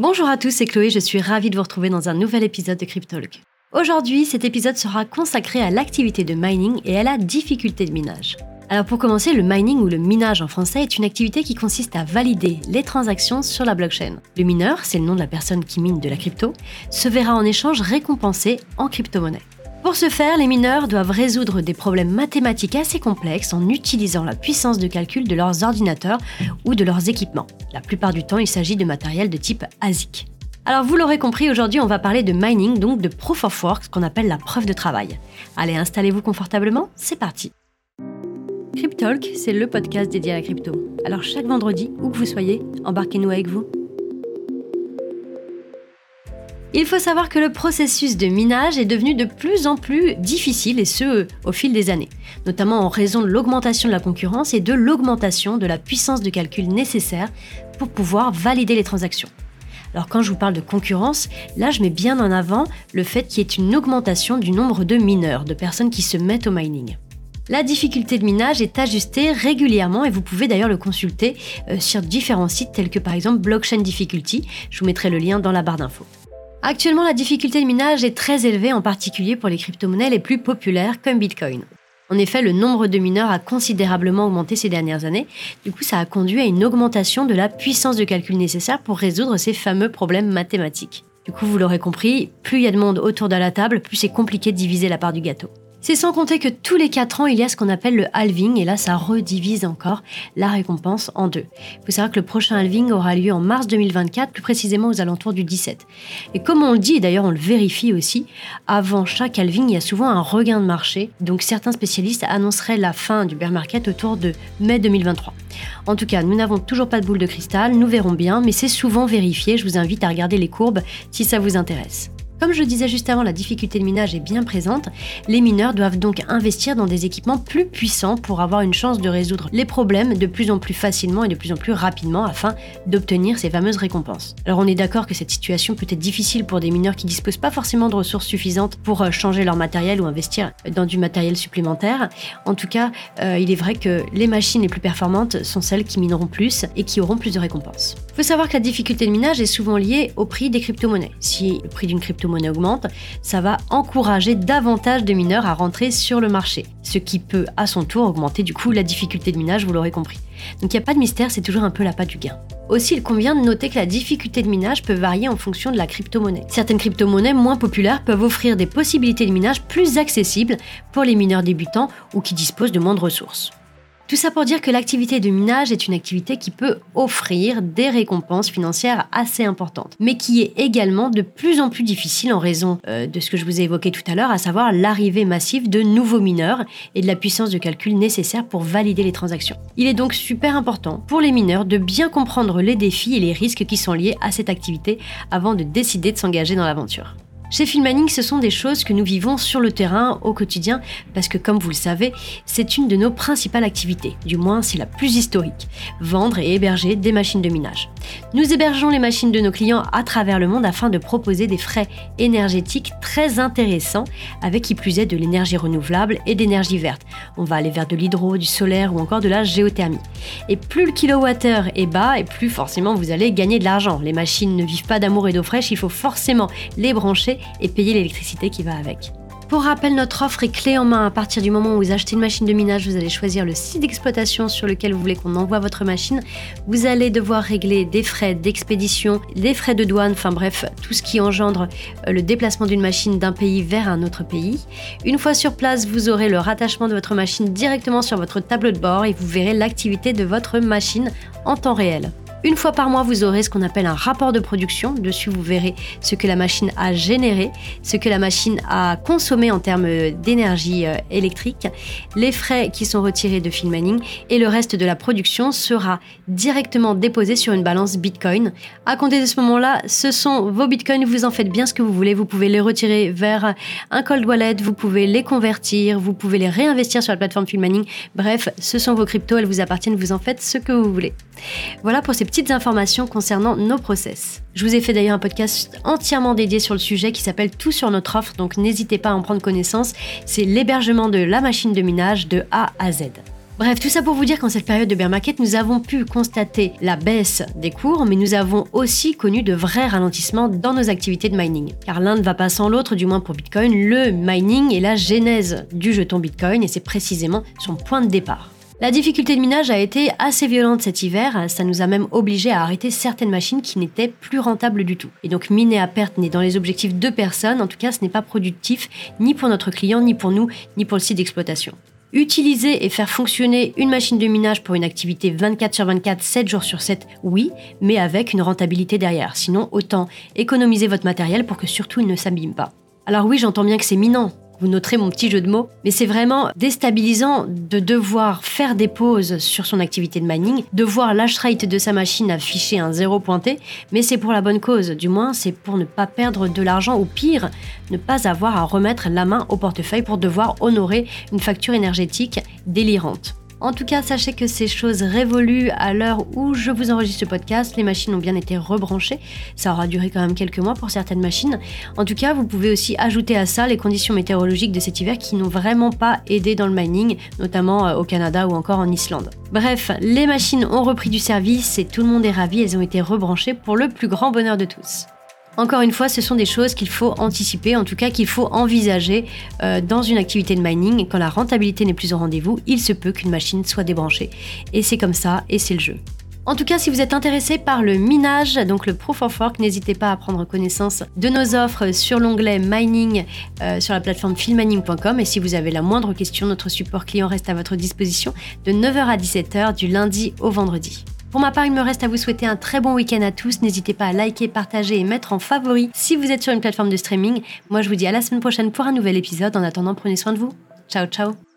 Bonjour à tous, c'est Chloé, je suis ravie de vous retrouver dans un nouvel épisode de Cryptalk. Aujourd'hui, cet épisode sera consacré à l'activité de mining et à la difficulté de minage. Alors pour commencer, le mining ou le minage en français est une activité qui consiste à valider les transactions sur la blockchain. Le mineur, c'est le nom de la personne qui mine de la crypto, se verra en échange récompensé en crypto-monnaie. Pour ce faire, les mineurs doivent résoudre des problèmes mathématiques assez complexes en utilisant la puissance de calcul de leurs ordinateurs ou de leurs équipements. La plupart du temps, il s'agit de matériel de type ASIC. Alors vous l'aurez compris, aujourd'hui on va parler de mining, donc de proof of work, qu'on appelle la preuve de travail. Allez, installez-vous confortablement, c'est parti. Cryptalk, c'est le podcast dédié à la crypto. Alors chaque vendredi, où que vous soyez, embarquez-nous avec vous. Il faut savoir que le processus de minage est devenu de plus en plus difficile et ce au fil des années, notamment en raison de l'augmentation de la concurrence et de l'augmentation de la puissance de calcul nécessaire pour pouvoir valider les transactions. Alors quand je vous parle de concurrence, là je mets bien en avant le fait qu'il y ait une augmentation du nombre de mineurs, de personnes qui se mettent au mining. La difficulté de minage est ajustée régulièrement et vous pouvez d'ailleurs le consulter euh, sur différents sites tels que par exemple Blockchain Difficulty. Je vous mettrai le lien dans la barre d'infos. Actuellement, la difficulté de minage est très élevée, en particulier pour les crypto-monnaies les plus populaires comme Bitcoin. En effet, le nombre de mineurs a considérablement augmenté ces dernières années. Du coup, ça a conduit à une augmentation de la puissance de calcul nécessaire pour résoudre ces fameux problèmes mathématiques. Du coup, vous l'aurez compris, plus il y a de monde autour de la table, plus c'est compliqué de diviser la part du gâteau. C'est sans compter que tous les 4 ans, il y a ce qu'on appelle le halving, et là, ça redivise encore la récompense en deux. Il faut savoir que le prochain halving aura lieu en mars 2024, plus précisément aux alentours du 17. Et comme on le dit, et d'ailleurs on le vérifie aussi, avant chaque halving, il y a souvent un regain de marché, donc certains spécialistes annonceraient la fin du bear market autour de mai 2023. En tout cas, nous n'avons toujours pas de boule de cristal, nous verrons bien, mais c'est souvent vérifié, je vous invite à regarder les courbes si ça vous intéresse. Comme je disais juste avant, la difficulté de minage est bien présente. Les mineurs doivent donc investir dans des équipements plus puissants pour avoir une chance de résoudre les problèmes de plus en plus facilement et de plus en plus rapidement afin d'obtenir ces fameuses récompenses. Alors on est d'accord que cette situation peut être difficile pour des mineurs qui disposent pas forcément de ressources suffisantes pour euh, changer leur matériel ou investir dans du matériel supplémentaire. En tout cas, euh, il est vrai que les machines les plus performantes sont celles qui mineront plus et qui auront plus de récompenses. Il faut savoir que la difficulté de minage est souvent liée au prix des crypto-monnaies. Si le prix d'une crypto monnaie augmente, ça va encourager davantage de mineurs à rentrer sur le marché, ce qui peut à son tour augmenter du coup la difficulté de minage, vous l'aurez compris. Donc il n'y a pas de mystère, c'est toujours un peu la patte du gain. Aussi, il convient de noter que la difficulté de minage peut varier en fonction de la crypto-monnaie. Certaines crypto-monnaies moins populaires peuvent offrir des possibilités de minage plus accessibles pour les mineurs débutants ou qui disposent de moins de ressources. Tout ça pour dire que l'activité de minage est une activité qui peut offrir des récompenses financières assez importantes, mais qui est également de plus en plus difficile en raison euh, de ce que je vous ai évoqué tout à l'heure, à savoir l'arrivée massive de nouveaux mineurs et de la puissance de calcul nécessaire pour valider les transactions. Il est donc super important pour les mineurs de bien comprendre les défis et les risques qui sont liés à cette activité avant de décider de s'engager dans l'aventure. Chez Filmaning, ce sont des choses que nous vivons sur le terrain au quotidien parce que, comme vous le savez, c'est une de nos principales activités. Du moins, c'est la plus historique. Vendre et héberger des machines de minage. Nous hébergeons les machines de nos clients à travers le monde afin de proposer des frais énergétiques très intéressants avec qui plus est de l'énergie renouvelable et d'énergie verte. On va aller vers de l'hydro, du solaire ou encore de la géothermie. Et plus le kilowattheure est bas et plus forcément vous allez gagner de l'argent. Les machines ne vivent pas d'amour et d'eau fraîche, il faut forcément les brancher et payer l'électricité qui va avec. Pour rappel, notre offre est clé en main. À partir du moment où vous achetez une machine de minage, vous allez choisir le site d'exploitation sur lequel vous voulez qu'on envoie votre machine. Vous allez devoir régler des frais d'expédition, des frais de douane, enfin bref, tout ce qui engendre euh, le déplacement d'une machine d'un pays vers un autre pays. Une fois sur place, vous aurez le rattachement de votre machine directement sur votre tableau de bord et vous verrez l'activité de votre machine en temps réel. Une fois par mois, vous aurez ce qu'on appelle un rapport de production. Dessus, vous verrez ce que la machine a généré, ce que la machine a consommé en termes d'énergie euh, électrique, les frais qui sont retirés de Filmaning et le reste de la production sera directement déposé sur une balance Bitcoin. À compter de ce moment-là, ce sont vos Bitcoins, vous en faites bien ce que vous voulez. Vous pouvez les retirer vers un cold wallet, vous pouvez les convertir, vous pouvez les réinvestir sur la plateforme Filmaning. Bref, ce sont vos cryptos, elles vous appartiennent, vous en faites ce que vous voulez. Voilà pour ces petites informations concernant nos process. Je vous ai fait d'ailleurs un podcast entièrement dédié sur le sujet qui s'appelle Tout sur notre offre, donc n'hésitez pas à en prendre connaissance. C'est l'hébergement de la machine de minage de A à Z. Bref, tout ça pour vous dire qu'en cette période de bear market, nous avons pu constater la baisse des cours, mais nous avons aussi connu de vrais ralentissements dans nos activités de mining. Car l'un ne va pas sans l'autre, du moins pour Bitcoin, le mining est la genèse du jeton Bitcoin et c'est précisément son point de départ. La difficulté de minage a été assez violente cet hiver, ça nous a même obligé à arrêter certaines machines qui n'étaient plus rentables du tout. Et donc miner à perte n'est dans les objectifs de personne, en tout cas ce n'est pas productif ni pour notre client, ni pour nous, ni pour le site d'exploitation. Utiliser et faire fonctionner une machine de minage pour une activité 24 sur 24, 7 jours sur 7, oui, mais avec une rentabilité derrière. Sinon, autant économiser votre matériel pour que surtout il ne s'abîme pas. Alors oui, j'entends bien que c'est minant, vous noterez mon petit jeu de mots, mais c'est vraiment déstabilisant de devoir faire des pauses sur son activité de mining, de voir l'hash rate de sa machine afficher un zéro pointé, mais c'est pour la bonne cause, du moins c'est pour ne pas perdre de l'argent ou pire, ne pas avoir à remettre la main au portefeuille pour devoir honorer une facture énergétique délirante. En tout cas, sachez que ces choses révolues à l'heure où je vous enregistre ce podcast. Les machines ont bien été rebranchées. Ça aura duré quand même quelques mois pour certaines machines. En tout cas, vous pouvez aussi ajouter à ça les conditions météorologiques de cet hiver qui n'ont vraiment pas aidé dans le mining, notamment euh, au Canada ou encore en Islande. Bref, les machines ont repris du service et tout le monde est ravi. Elles ont été rebranchées pour le plus grand bonheur de tous. Encore une fois, ce sont des choses qu'il faut anticiper, en tout cas qu'il faut envisager euh, dans une activité de mining. Quand la rentabilité n'est plus au rendez-vous, il se peut qu'une machine soit débranchée. Et c'est comme ça, et c'est le jeu. En tout cas, si vous êtes intéressé par le minage, donc le Proof of Work, n'hésitez pas à prendre connaissance de nos offres sur l'onglet Mining euh, sur la plateforme filmining.com. Et si vous avez la moindre question, notre support client reste à votre disposition de 9h à 17h du lundi au vendredi. Pour ma part, il me reste à vous souhaiter un très bon week-end à tous. N'hésitez pas à liker, partager et mettre en favori si vous êtes sur une plateforme de streaming. Moi, je vous dis à la semaine prochaine pour un nouvel épisode. En attendant, prenez soin de vous. Ciao, ciao